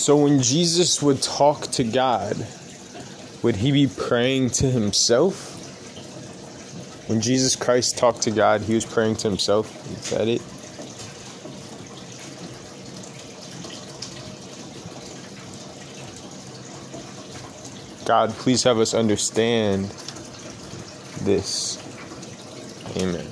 So when Jesus would talk to God, would he be praying to himself? When Jesus Christ talked to God, he was praying to himself. Is that it? God, please have us understand this. Amen.